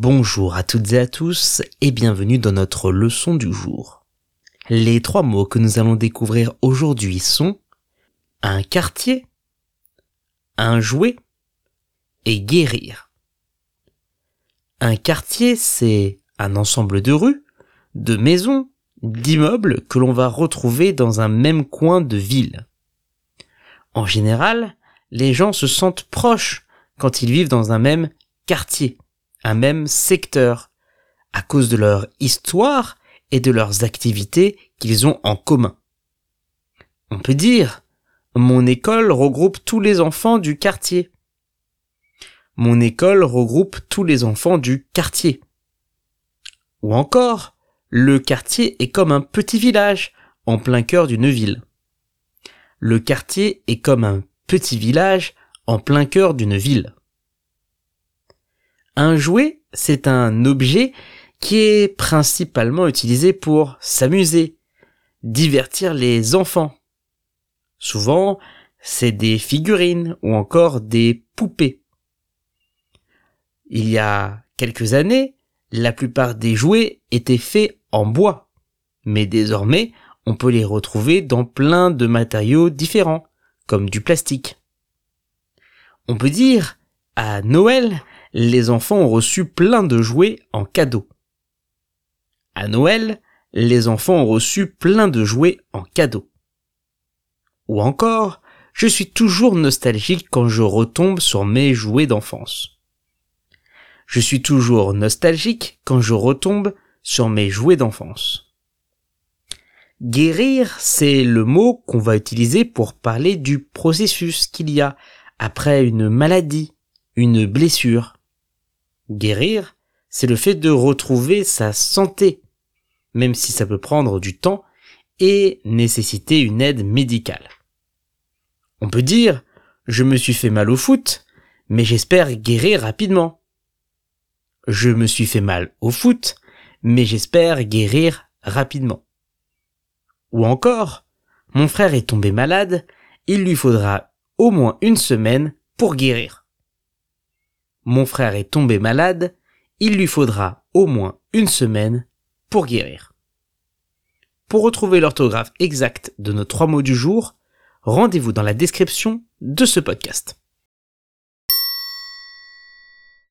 bonjour à toutes et à tous et bienvenue dans notre leçon du jour. Les trois mots que nous allons découvrir aujourd'hui sont un quartier, un jouet et guérir. Un quartier, c'est un ensemble de rues, de maisons, d'immeubles que l'on va retrouver dans un même coin de ville. En général, les gens se sentent proches quand ils vivent dans un même quartier, un même secteur, à cause de leur histoire et de leurs activités qu'ils ont en commun. On peut dire, mon école regroupe tous les enfants du quartier. Mon école regroupe tous les enfants du quartier. Ou encore, le quartier est comme un petit village en plein cœur d'une ville. Le quartier est comme un petit village en plein cœur d'une ville. Un jouet, c'est un objet qui est principalement utilisé pour s'amuser, divertir les enfants. Souvent, c'est des figurines ou encore des poupées. Il y a quelques années, la plupart des jouets étaient faits en bois, mais désormais, on peut les retrouver dans plein de matériaux différents, comme du plastique. On peut dire, à Noël, les enfants ont reçu plein de jouets en cadeau. À Noël, les enfants ont reçu plein de jouets en cadeau. Ou encore, je suis toujours nostalgique quand je retombe sur mes jouets d'enfance. Je suis toujours nostalgique quand je retombe sur mes jouets d'enfance. Guérir, c'est le mot qu'on va utiliser pour parler du processus qu'il y a après une maladie, une blessure. Guérir, c'est le fait de retrouver sa santé, même si ça peut prendre du temps et nécessiter une aide médicale. On peut dire, je me suis fait mal au foot, mais j'espère guérir rapidement. Je me suis fait mal au foot, mais j'espère guérir rapidement. Ou encore, mon frère est tombé malade, il lui faudra au moins une semaine pour guérir mon frère est tombé malade, il lui faudra au moins une semaine pour guérir. Pour retrouver l'orthographe exacte de nos trois mots du jour, rendez-vous dans la description de ce podcast.